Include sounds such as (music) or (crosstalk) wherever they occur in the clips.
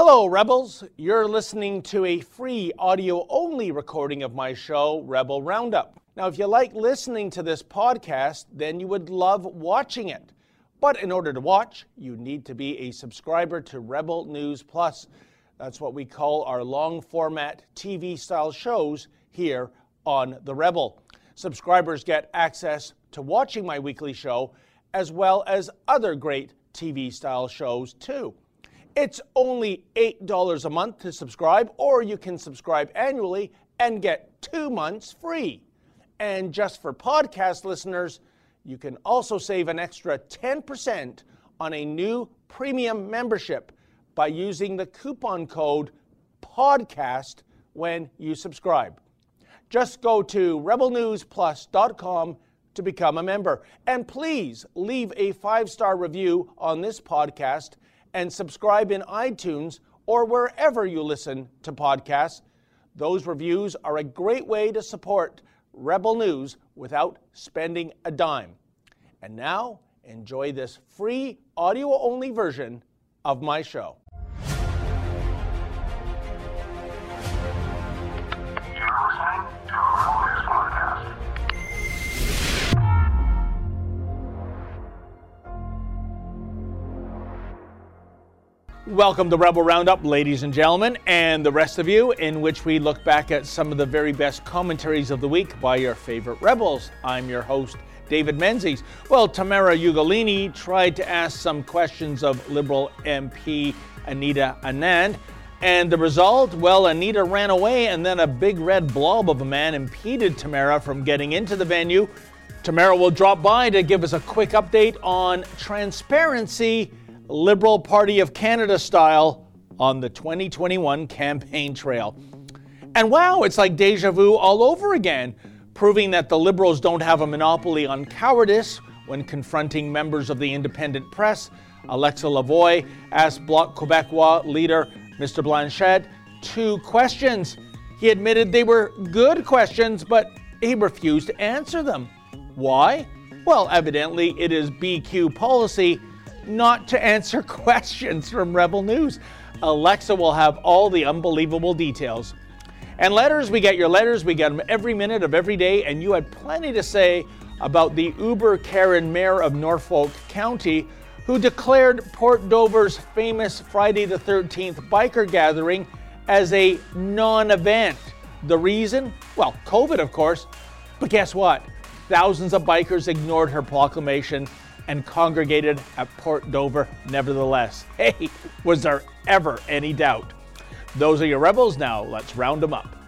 Hello, Rebels. You're listening to a free audio only recording of my show, Rebel Roundup. Now, if you like listening to this podcast, then you would love watching it. But in order to watch, you need to be a subscriber to Rebel News Plus. That's what we call our long format TV style shows here on The Rebel. Subscribers get access to watching my weekly show as well as other great TV style shows too. It's only $8 a month to subscribe, or you can subscribe annually and get two months free. And just for podcast listeners, you can also save an extra 10% on a new premium membership by using the coupon code PODCAST when you subscribe. Just go to rebelnewsplus.com to become a member. And please leave a five star review on this podcast and subscribe in iTunes or wherever you listen to podcasts. Those reviews are a great way to support Rebel News without spending a dime. And now, enjoy this free audio only version of my show. Welcome to Rebel Roundup, ladies and gentlemen, and the rest of you, in which we look back at some of the very best commentaries of the week by your favorite rebels. I'm your host, David Menzies. Well, Tamara Ugolini tried to ask some questions of Liberal MP Anita Anand, and the result? Well, Anita ran away, and then a big red blob of a man impeded Tamara from getting into the venue. Tamara will drop by to give us a quick update on transparency Liberal Party of Canada style on the 2021 campaign trail. And wow, it's like deja vu all over again, proving that the Liberals don't have a monopoly on cowardice when confronting members of the independent press. Alexa Lavoie asked Bloc Quebecois leader Mr. Blanchet two questions. He admitted they were good questions, but he refused to answer them. Why? Well, evidently it is BQ policy not to answer (laughs) questions from Rebel News. Alexa will have all the unbelievable details. And letters, we get your letters, we get them every minute of every day, and you had plenty to say about the Uber Karen mayor of Norfolk County who declared Port Dover's famous Friday the 13th biker gathering as a non event. The reason? Well, COVID, of course. But guess what? Thousands of bikers ignored her proclamation and congregated at Port Dover nevertheless. Hey, was there ever any doubt? Those are your rebels now. Let's round them up.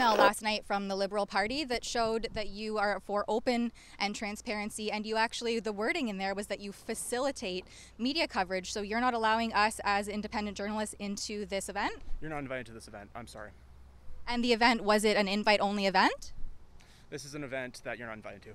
Email last night from the Liberal Party that showed that you are for open and transparency, and you actually, the wording in there was that you facilitate media coverage, so you're not allowing us as independent journalists into this event? You're not invited to this event. I'm sorry. And the event, was it an invite only event? This is an event that you're not invited to.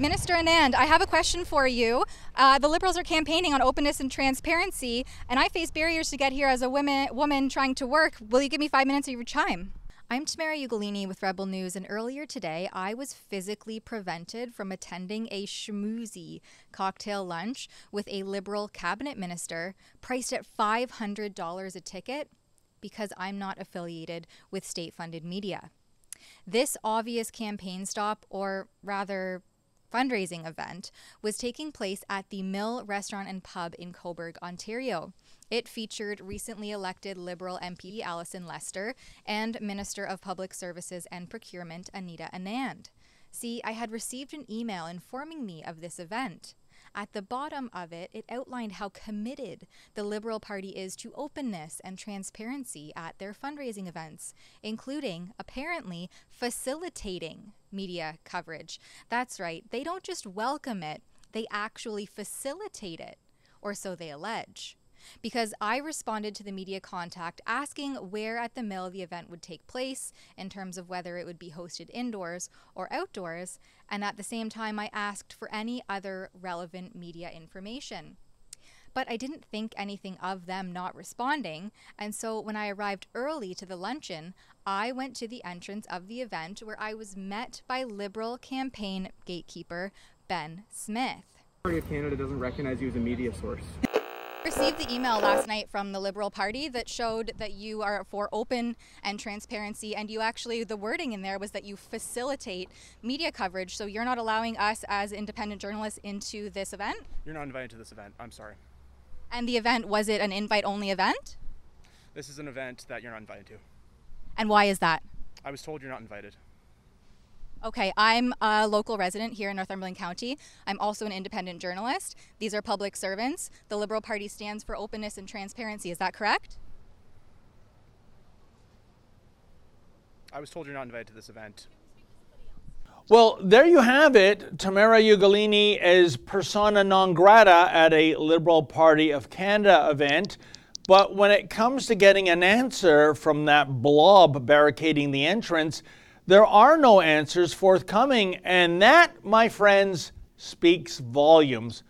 Minister Anand, I have a question for you. Uh, the Liberals are campaigning on openness and transparency, and I face barriers to get here as a woman, woman trying to work. Will you give me five minutes of your time? I'm Tamara Ugolini with Rebel News, and earlier today I was physically prevented from attending a schmoozy cocktail lunch with a Liberal cabinet minister priced at $500 a ticket because I'm not affiliated with state funded media. This obvious campaign stop, or rather, fundraising event, was taking place at the Mill Restaurant and Pub in Cobourg, Ontario. It featured recently elected Liberal MP Alison Lester and Minister of Public Services and Procurement Anita Anand. See, I had received an email informing me of this event. At the bottom of it, it outlined how committed the Liberal Party is to openness and transparency at their fundraising events, including, apparently, facilitating media coverage. That's right, they don't just welcome it, they actually facilitate it, or so they allege. Because I responded to the media contact asking where at the mill the event would take place in terms of whether it would be hosted indoors or outdoors, and at the same time, I asked for any other relevant media information but I didn't think anything of them not responding. And so when I arrived early to the luncheon, I went to the entrance of the event where I was met by Liberal campaign gatekeeper Ben Smith. Canada doesn't recognize you as a media source. I received the email last night from the Liberal Party that showed that you are for open and transparency, and you actually, the wording in there was that you facilitate media coverage, so you're not allowing us as independent journalists into this event? You're not invited to this event. I'm sorry. And the event, was it an invite only event? This is an event that you're not invited to. And why is that? I was told you're not invited. Okay, I'm a local resident here in Northumberland County. I'm also an independent journalist. These are public servants. The Liberal Party stands for openness and transparency. Is that correct? I was told you're not invited to this event. Well, there you have it. Tamara Ugolini is persona non grata at a Liberal Party of Canada event. But when it comes to getting an answer from that blob barricading the entrance, there are no answers forthcoming. And that, my friends, speaks volumes.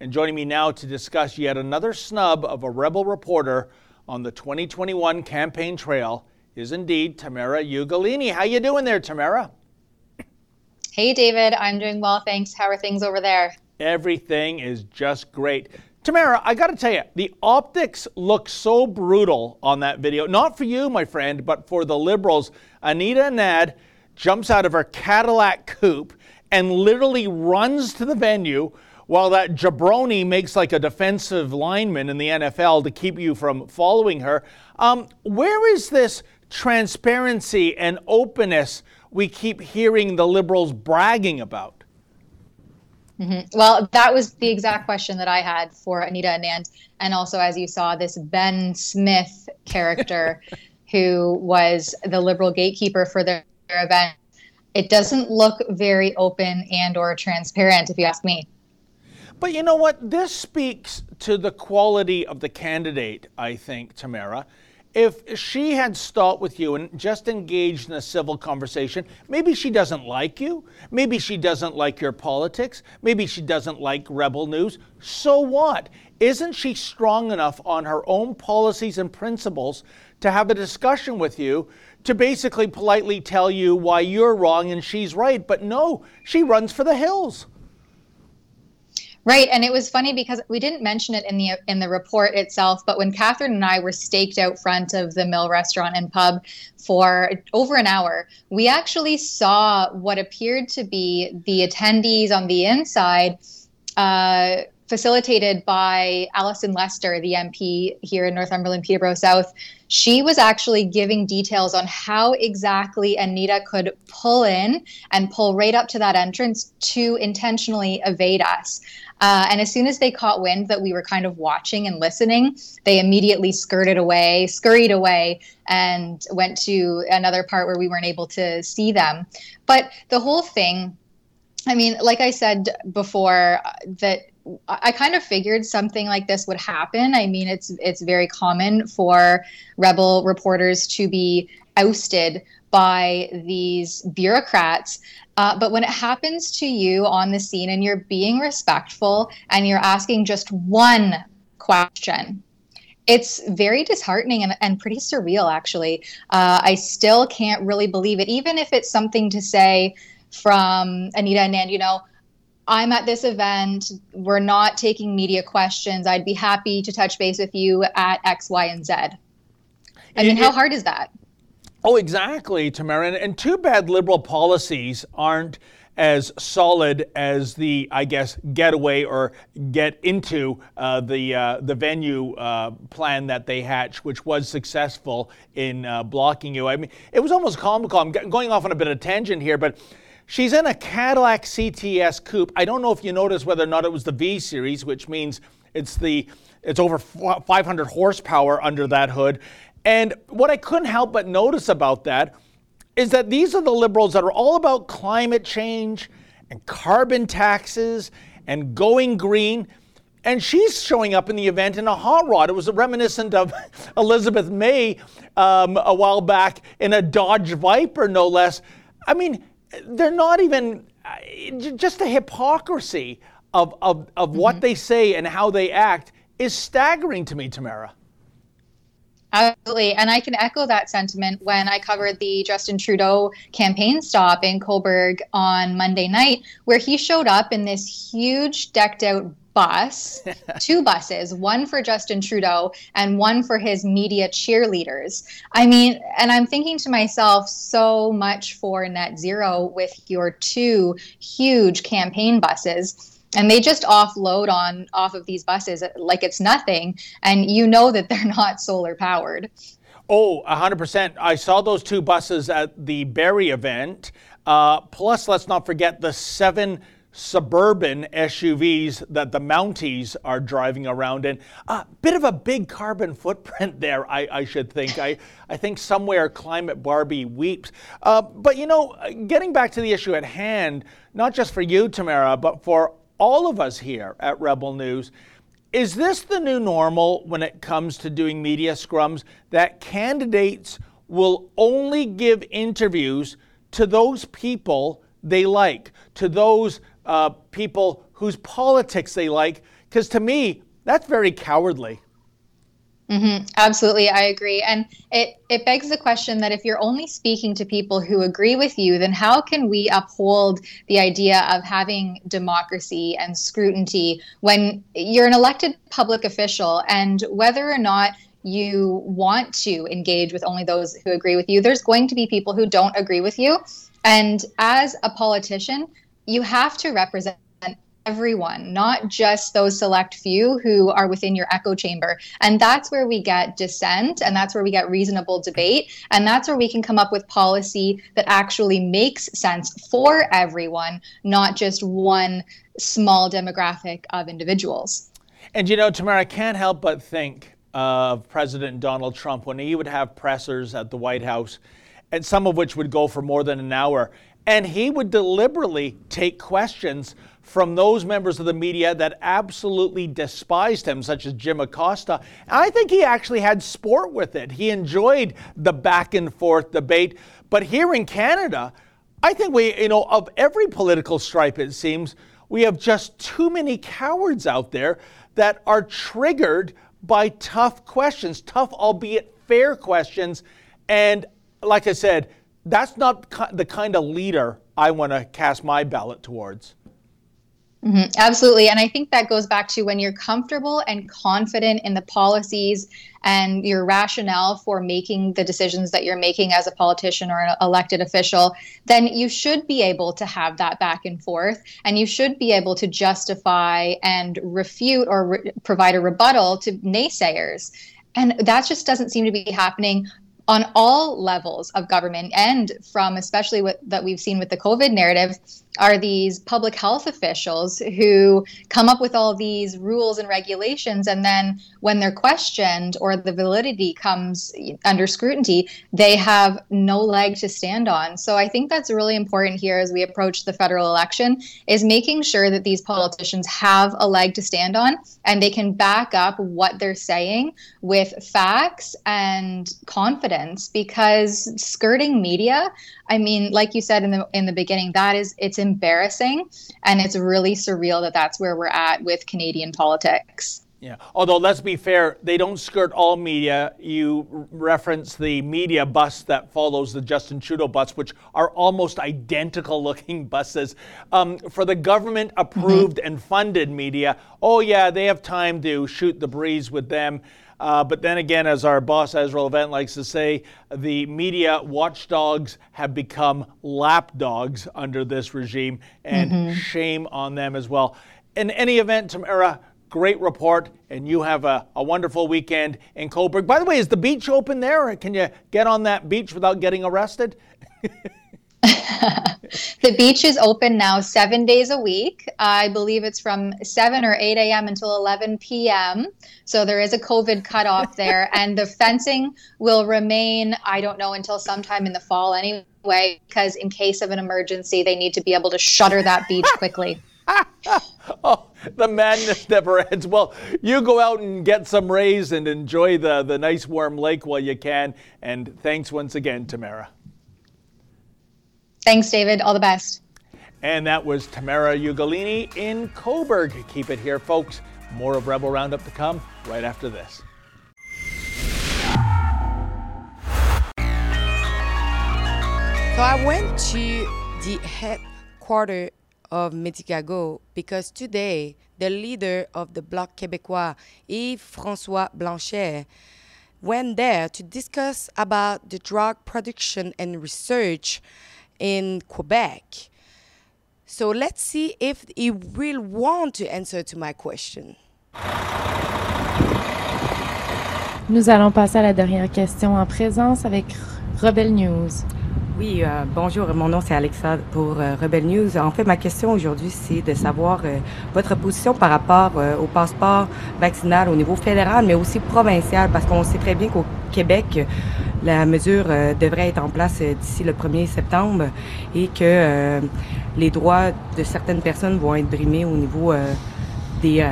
And joining me now to discuss yet another snub of a rebel reporter on the 2021 campaign trail is indeed Tamara Ugolini. How you doing there, Tamara? Hey, David. I'm doing well, thanks. How are things over there? Everything is just great. Tamara, I got to tell you, the optics look so brutal on that video. Not for you, my friend, but for the liberals. Anita Anand jumps out of her Cadillac coupe and literally runs to the venue while that jabroni makes like a defensive lineman in the NFL to keep you from following her. Um, where is this transparency and openness we keep hearing the liberals bragging about? Mm-hmm. Well, that was the exact question that I had for Anita Anand. And also, as you saw, this Ben Smith character (laughs) who was the liberal gatekeeper for their, their event. It doesn't look very open and or transparent, if you ask me. But you know what? This speaks to the quality of the candidate, I think, Tamara if she had stopped with you and just engaged in a civil conversation, maybe she doesn't like you, maybe she doesn't like your politics, maybe she doesn't like rebel news. So what? Isn't she strong enough on her own policies and principles to have a discussion with you to basically politely tell you why you're wrong and she's right? But no, she runs for the hills. Right, and it was funny because we didn't mention it in the in the report itself, but when Catherine and I were staked out front of the Mill restaurant and pub for over an hour, we actually saw what appeared to be the attendees on the inside. Uh, facilitated by Alison Lester, the MP here in Northumberland, Peterborough South. She was actually giving details on how exactly Anita could pull in and pull right up to that entrance to intentionally evade us. Uh, and as soon as they caught wind that we were kind of watching and listening, they immediately skirted away, scurried away, and went to another part where we weren't able to see them. But the whole thing, I mean, like I said before, uh, that I kind of figured something like this would happen. I mean, it's it's very common for rebel reporters to be ousted by these bureaucrats. Uh, but when it happens to you on the scene and you're being respectful and you're asking just one question, it's very disheartening and, and pretty surreal, actually. Uh, I still can't really believe it, even if it's something to say from Anita Anand, you know, I'm at this event. We're not taking media questions. I'd be happy to touch base with you at X, Y, and Z. I mean, how hard is that? Oh, exactly, Tamara. And, and too bad liberal policies aren't as solid as the, I guess, getaway or get into uh, the uh, the venue uh, plan that they hatched, which was successful in uh, blocking you. I mean, it was almost comical. I'm going off on a bit of tangent here, but she's in a Cadillac CTS coupe. I don't know if you noticed whether or not it was the V series, which means it's the it's over 500 horsepower under that hood, and what I couldn't help but notice about that is that these are the liberals that are all about climate change and carbon taxes and going green. and she's showing up in the event in a hot rod. It was reminiscent of (laughs) Elizabeth May um, a while back in a Dodge Viper, no less. I mean, they're not even uh, just the hypocrisy of, of, of mm-hmm. what they say and how they act is staggering to me, Tamara. Absolutely. And I can echo that sentiment when I covered the Justin Trudeau campaign stop in Cobourg on Monday night, where he showed up in this huge decked out bus, (laughs) two buses, one for Justin Trudeau and one for his media cheerleaders. I mean, and I'm thinking to myself, so much for net zero with your two huge campaign buses. And they just offload on off of these buses like it's nothing. And you know that they're (laughs) not solar powered. Oh 100% i saw those two buses at the Barrie event. Uh, plus let's not forget the seven suburban SUVs that the Mounties are driving around in. A uh, bit of a big carbon footprint (laughs) there, I, I should think. I, I think somewhere Climate Barbie weeps. Uh, but you know, getting back to the issue at hand, not just for you, Tamara, but for all of us here at Rebel News. Is this the new normal when it comes to doing media scrums that candidates will only give interviews to those people they like, to those uh, people whose politics they like? Because to me, that's very cowardly. Mm-hmm. Absolutely, I agree. And it, it begs the question that if you're only speaking to people who agree with you, then how can we uphold the idea of having democracy and scrutiny when you're an elected public official and whether or not you want to engage with only those who agree with you, there's going to be people who don't agree with you. And as a politician, you have to represent everyone, not just those select few who are within your echo chamber. And that's where we get dissent and that's where we get reasonable debate. And that's where we can come up with policy that actually makes sense for everyone, not just one small demographic of individuals. And you know, Tamara, I can't help but think of President Donald Trump when he would have pressers at the White House, and some of which would go for more than an hour. And he would deliberately take questions from those members of the media that absolutely despised him, such as Jim Acosta. I think he actually had sport with it. He enjoyed the back and forth debate. But here in Canada, I think we, you know, of every political stripe, it seems, we have just too many cowards out there that are triggered by tough questions, tough, albeit fair questions. And like I said, that's not the kind of leader I want to cast my ballot towards. Mm-hmm, absolutely. And I think that goes back to when you're comfortable and confident in the policies and your rationale for making the decisions that you're making as a politician or an elected official, then you should be able to have that back and forth. And you should be able to justify and refute or re- provide a rebuttal to naysayers. And that just doesn't seem to be happening on all levels of government and from especially what that we've seen with the covid narrative are these public health officials who come up with all these rules and regulations and then when they're questioned or the validity comes under scrutiny they have no leg to stand on. So i think that's really important here as we approach the federal election is making sure that these politicians have a leg to stand on and they can back up what they're saying with facts and confidence because skirting media I mean, like you said in the in the beginning, that is it's embarrassing and it's really surreal that that's where we're at with Canadian politics. Yeah. Although let's be fair, they don't skirt all media. You reference the media bus that follows the Justin Trudeau bus, which are almost identical looking (laughs) buses. Um, for the government approved mm-hmm. and funded media, oh yeah, they have time to shoot the breeze with them. Uh, but then again, as our boss Ezra Levant likes to say, the media watchdogs have become lapdogs under this regime, and mm-hmm. shame on them as well. In any event, Tamara, great report, and you have a, a wonderful weekend in Cobourg. By the way, is the beach open there? Can you get on that beach without getting arrested? (laughs) (laughs) the beach is open now seven days a week. I believe it's from 7 or 8 a.m. until 11 p.m. So there is a COVID cutoff (laughs) there. and the fencing will remain, I don't know, until sometime in the fall anyway, because in case of an emergency, they need to be able to shutter that beach (laughs) quickly. oh, the madness never ends. Well, you go out and get some rays and enjoy the, the nice warm lake while you can. And thanks once again, Tamara. Thanks, David. All the best. And that was Tamara Ugolini in Cobourg. Keep it here, folks. More of Rebel Roundup to come right after this. So I went to the headquarters of Medicago because today the leader of the Bloc Québécois, Yves-François Blanchet, went there to discuss about the drug production and research in Quebec. So let's see if he will want to answer to my question. Nous allons passer à la dernière question en présence avec Rebel News. Oui, euh, bonjour, mon nom c'est Alexa pour euh, Rebel News. En fait, ma question aujourd'hui, c'est de savoir euh, votre position par rapport euh, au passeport vaccinal au niveau fédéral, mais aussi provincial, parce qu'on sait très bien qu'au Québec, la mesure euh, devrait être en place euh, d'ici le 1er septembre et que euh, les droits de certaines personnes vont être brimés au niveau des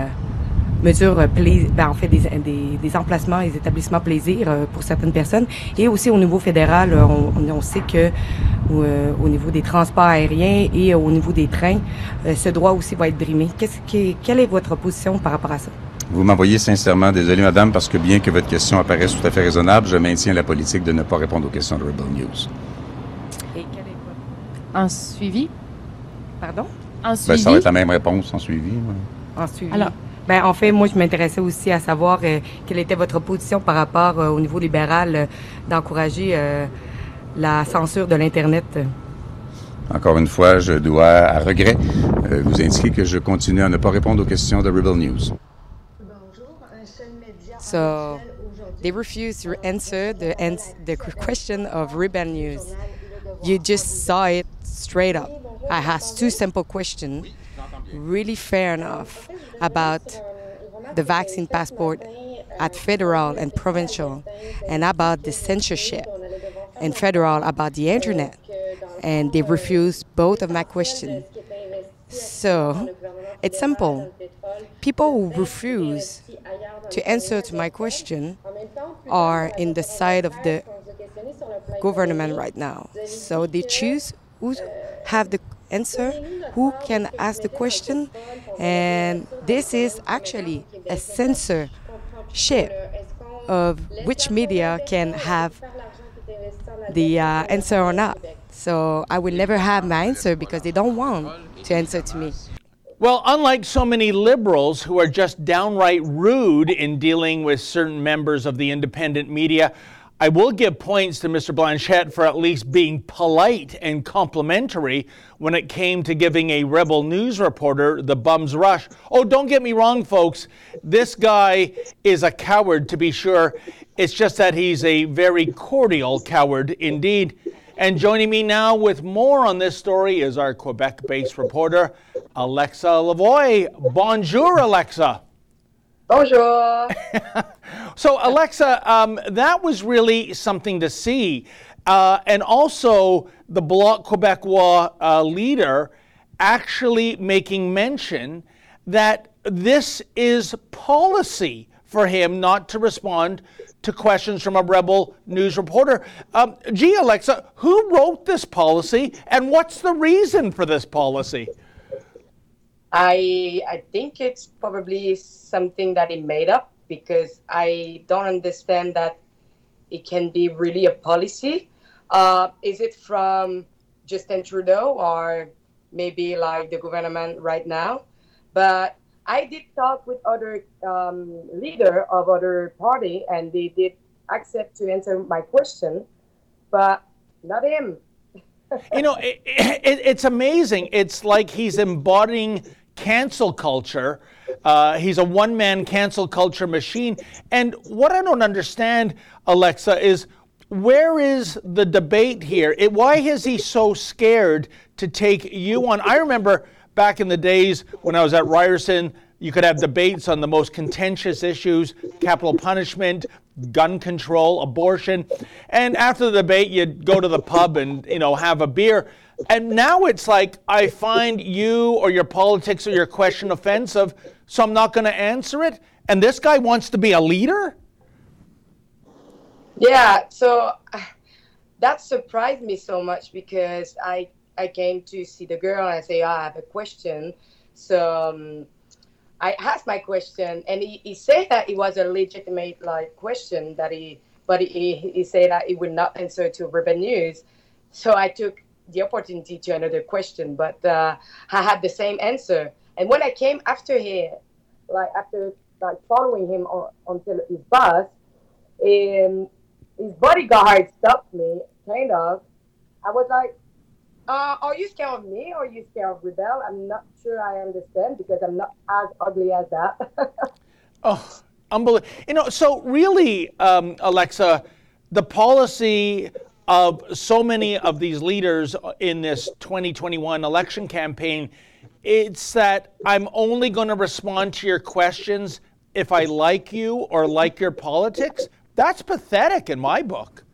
mesures, ben, en fait, des, des, emplacements et des établissements plaisir pour certaines personnes. Et aussi au niveau fédéral, on, on- sait que au niveau des transports aériens et au niveau des trains, ce droit aussi va être brimé. Qu'est-ce quelle est votre position par rapport à ça? Vous m'envoyez sincèrement, désolé madame, parce que bien que votre question apparaisse tout à fait raisonnable, je maintiens la politique de ne pas répondre aux questions de Rebel News. Et quelle est votre... En suivi? Pardon? En Ben, suivi. ça va être la même réponse en suivi. ouais. En suivi. Alors- ben, en fait, moi, je m'intéressais aussi à savoir euh, quelle était votre position par rapport euh, au niveau libéral euh, d'encourager euh, la censure de l'Internet. Encore une fois, je dois, à regret, euh, vous indiquer que je continue à ne pas répondre aux questions de Rebel News. So they refuse to answer the ans- the question of Rebel News. You just saw it straight up. I asked two simple questions, really fair enough, about the vaccine passport at federal and provincial, and about the censorship, and federal about the internet, and they refused both of my questions. So it's simple. People who refuse to answer to my question are in the side of the government right now. So they choose who have the answer, who can ask the question, and this is actually a censorship of which media can have the uh, answer or not. So I will never have my answer because they don't want to answer to me. Well, unlike so many liberals who are just downright rude in dealing with certain members of the independent media, I will give points to Mr. Blanchet for at least being polite and complimentary when it came to giving a rebel news reporter the bum's rush. Oh, don't get me wrong, folks. This guy is a coward, to be sure. It's just that he's a very cordial coward indeed. And joining me now with more on this story is our Quebec based reporter, Alexa Lavoie. Bonjour, Alexa. Bonjour. (laughs) So, Alexa, um, that was really something to see. Uh, and also, the Bloc Quebecois uh, leader actually making mention that this is policy for him not to respond to questions from a rebel news reporter. Um, gee, Alexa, who wrote this policy and what's the reason for this policy? I I think it's probably something that he made up because I don't understand that it can be really a policy. Uh, is it from Justin Trudeau or maybe like the government right now? But I did talk with other um, leader of other party, and they did accept to answer my question, but not him. (laughs) you know, it, it, it's amazing. It's like he's embodying cancel culture. Uh, he's a one man cancel culture machine. And what I don't understand, Alexa, is where is the debate here? It, why is he so scared to take you on? I remember back in the days when I was at Ryerson, You could have debates on the most contentious issues capital punishment, gun control, abortion. And after the debate, you'd go to the pub and, you know, have a beer. And now it's like, I find you or your politics or your question offensive, so I'm not going to answer it. And this guy wants to be a leader? Yeah, so uh, that surprised me so much because I I came to see the girl and I say, oh, I have a question. So um, I asked my question and he, he said that it was a legitimate like question that he, but he, he said that he would not answer to Rebel News. So I took the opportunity to another question, but uh, I had the same answer. And when I came after him, like after like following him on, until his bus, um, his bodyguard stopped me, kind of. I was like, uh, are you scared of me or are you scared of Rebel? I'm not sure I understand because I'm not as ugly as that. (laughs) oh, unbelievable. You know, so really, um, Alexa, the policy of so many of these leaders in this 2021 election campaign, it's that I'm only going to respond to your questions if I like you or like your politics. That's pathetic in my book.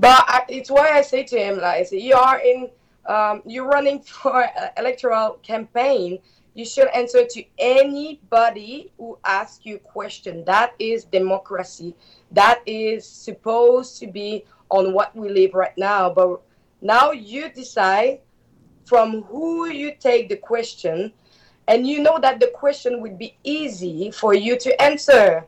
But I, it's why I say to him, like, I say, you are in, um, you're running (laughs) for electoral campaign. You should answer to anybody who asks you a question. That is democracy. That is supposed to be on what we live right now. But now you decide from who you take the question, and you know that the question would be easy for you to answer.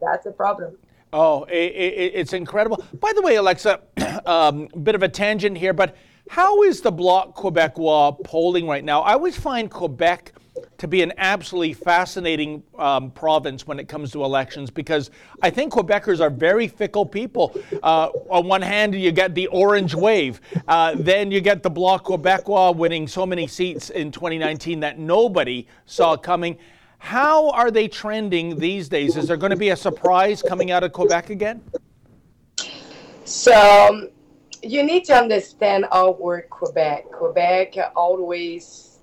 That's a problem. Oh, it, it, it's incredible. By the way, Alexa, (clears throat) um, bit of a tangent here, but how is the Bloc Quebecois polling right now? I always find Quebec to be an absolutely fascinating um, province when it comes to elections because I think Quebecers are very fickle people. Uh, on one hand, you get the orange wave, uh, then you get the Bloc Quebecois winning so many seats in 2019 that nobody saw coming. How are they trending these days? Is there going to be a surprise coming out of Quebec again? So you need to understand our word Quebec. Quebec always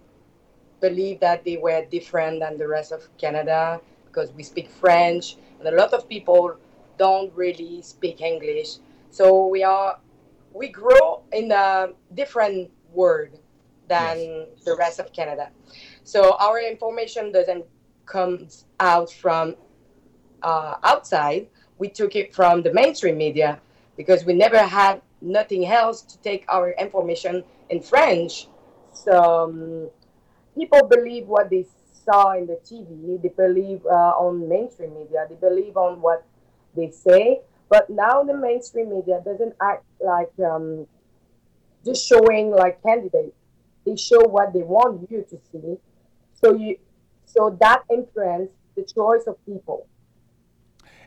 believed that they were different than the rest of Canada because we speak French, and a lot of people don't really speak English. So we are we grow in a different world than yes. the rest of Canada. So our information doesn't comes out from uh, outside, we took it from the mainstream media because we never had nothing else to take our information in French. So um, people believe what they saw in the TV. They believe uh, on mainstream media. They believe on what they say. But now the mainstream media doesn't act like um, just showing like candidates. They show what they want you to see. So you so that influenced the choice of people.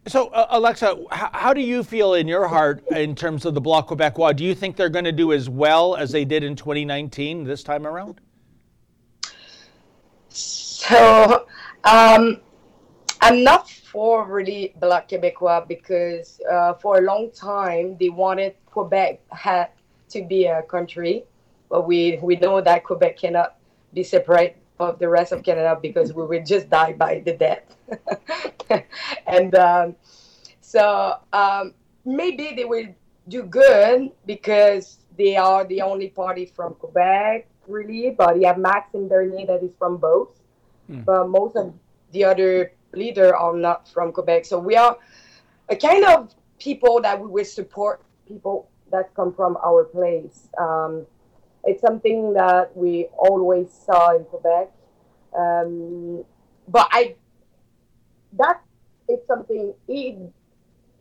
So, uh, Alexa, how, how, do you feel in your heart in terms of the Bloc Quebecois? Do you think they're going to do as well as they did in 2019 this time around? So, um, I'm not for really Bloc Quebecois because uh, for a long time they wanted Quebec had to be a country, but we we know that Quebec cannot be separate of the rest of Canada because we will just die by the death. (laughs) and um, so um, maybe they will do good because they are the only party from Quebec, really. But you have Maxime Bernier that is from both. Mm. But most of the other leaders are not from Quebec. So we are a kind of people that we will support people that come from our place. Um, it's something that we always saw in Quebec. Um, but I, that is something Yves,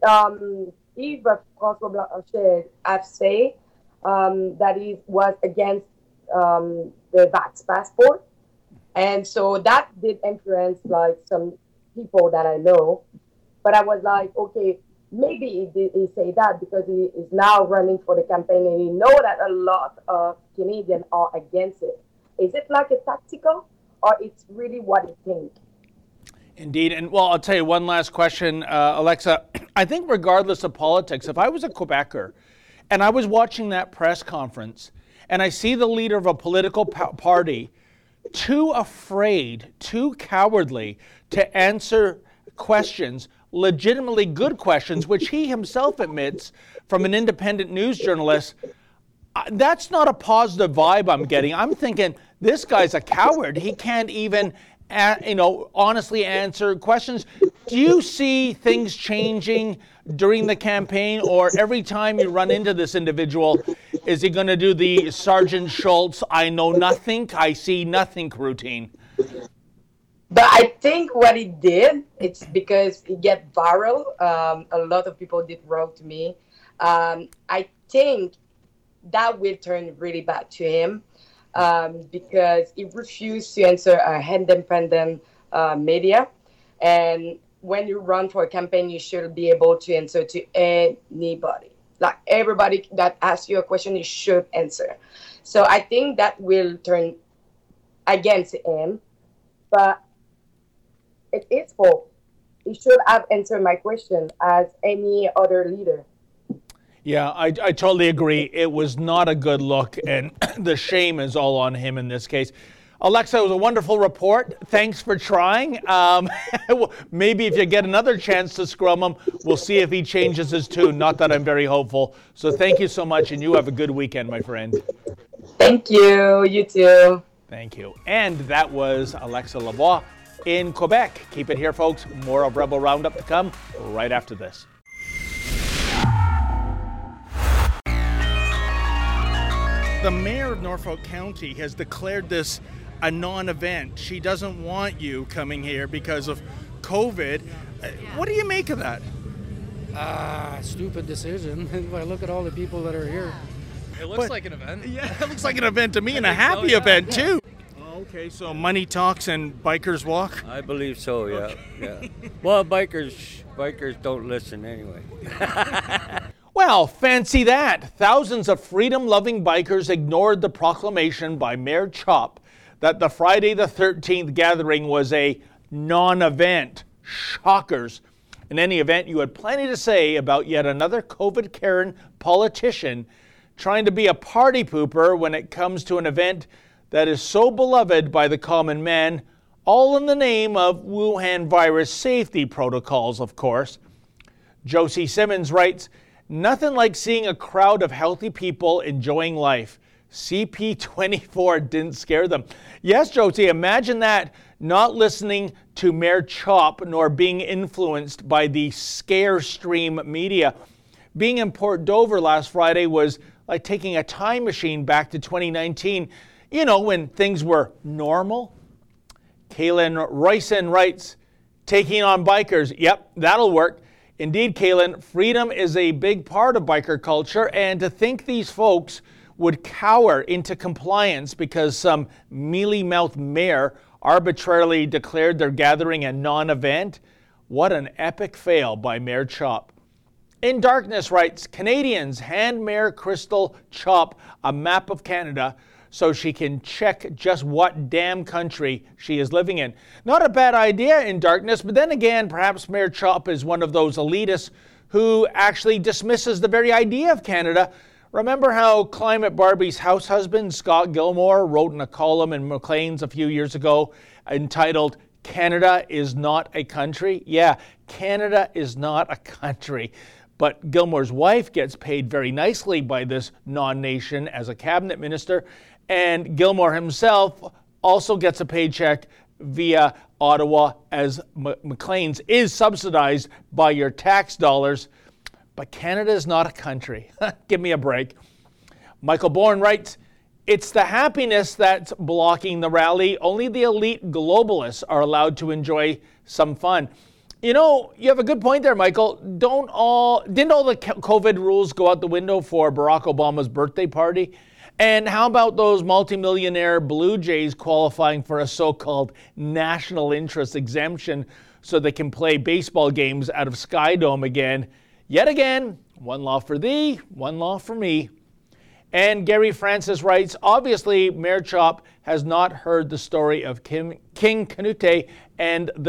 um, Yves François Blanchet have said um, that he was against um, the Vax passport. And so that did influence like some people that I know. But I was like, okay, maybe he he say that because he is now running for the campaign and he know that a lot of Canadians are against it. Is it like a tactical or it's really what you think? Indeed. And well, I'll tell you one last question, uh, Alexa. (clears throat) I think, regardless of politics, if I was a Quebecer and I was watching that press conference and I see the leader of a political party too afraid, too cowardly to answer questions, legitimately good questions, which he himself admits from an independent news journalist. That's not a positive vibe I'm getting. I'm thinking this guy's a coward. He can't even, you know, honestly answer questions. Do you see things changing during the campaign, or every time you run into this individual, is he going to do the Sergeant Schultz, I know nothing, I see nothing routine? But I think what he did, it's because he get viral. Um, a lot of people did wrong to me. Um, I think that will turn really bad to him um, because he refused to answer a independent uh, media. And when you run for a campaign, you should be able to answer to anybody. Like everybody that asks you a question, you should answer. So I think that will turn against him. But it is fault. He should have answered my question as any other leader. Yeah, I, I totally agree. It was not a good look, and (clears throat) the shame is all on him in this case. Alexa, it was a wonderful report. Thanks for trying. Um, (laughs) maybe if you get another chance to scrum him, we'll see if he changes his tune. Not that I'm very hopeful. So thank you so much, and you have a good weekend, my friend. Thank you. You too. Thank you. And that was Alexa Lavoie in Quebec. Keep it here, folks. More of Rebel Roundup to come right after this. The mayor of Norfolk County has declared this a non event. She doesn't want you coming here because of COVID. Uh, what do you make of that? Ah, uh, stupid decision. (laughs) if I look at all the people that are here. It looks but, like an event. (laughs) Yeah, it looks like an event to me (laughs) and a happy so, yeah. event too. Okay, so money talks and bikers walk. I believe so. Yeah, okay. yeah. Well, bikers bikers don't listen anyway. (laughs) Well, fancy that. Thousands of freedom loving bikers ignored the proclamation by Mayor Chopp that the Friday the 13th gathering was a non event. Shockers. In any event, you had plenty to say about yet another COVID Karen politician trying to be a party pooper when it comes to an event that is so beloved by the common man, all in the name of Wuhan virus safety protocols, of course. Josie Simmons writes, Nothing like seeing a crowd of healthy people enjoying life. CP24 didn't scare them. Yes, Josie, imagine that not listening to Mayor Chopp nor being influenced by the scare stream media. Being in Port Dover last Friday was like taking a time machine back to 2019, you know, when things were normal. Kaylin Royson writes, taking on bikers. Yep, that'll work. Indeed, Kaylin, freedom is a big part of biker culture, and to think these folks would cower into compliance because some mealy mouthed mayor arbitrarily declared their gathering a non event, what an epic fail by Mayor Chopp. In Darkness writes Canadians hand Mayor Kristal Chopp a map of Canada so she can check just what damn country she is living in. Not a bad idea in darkness, but then again, perhaps Mayor Chopp is one of those elitists who actually dismisses the very idea of Canada. Remember how Climate Barbie's house husband, Scott Gilmore, wrote in a column in Maclean's a few years ago entitled, Canada is not a country? Yeah, Canada is not a country. But Gilmore's wife gets paid very nicely by this non nation as a cabinet minister, and Gilmore himself also gets a paycheck via Ottawa as M- Maclean's is subsidized by your tax dollars. But Canada is not a country. (laughs) Give me a break. Michael Bourne writes, it's the happiness that's blocking the rally. Only the elite globalists are allowed to enjoy some fun. You know, you have a good point there, Michael. Don't all didn't all the COVID rules go out the window for Barack Obama's birthday party? And how about those multimillionaire Blue Jays qualifying for a so called national interest exemption so they can play baseball games out of Sky Dome again? Yet again, one law for thee, one law for me. And Gary Francis writes Obviously, Mayor Chopp has not heard the story of Kim, King Canute and the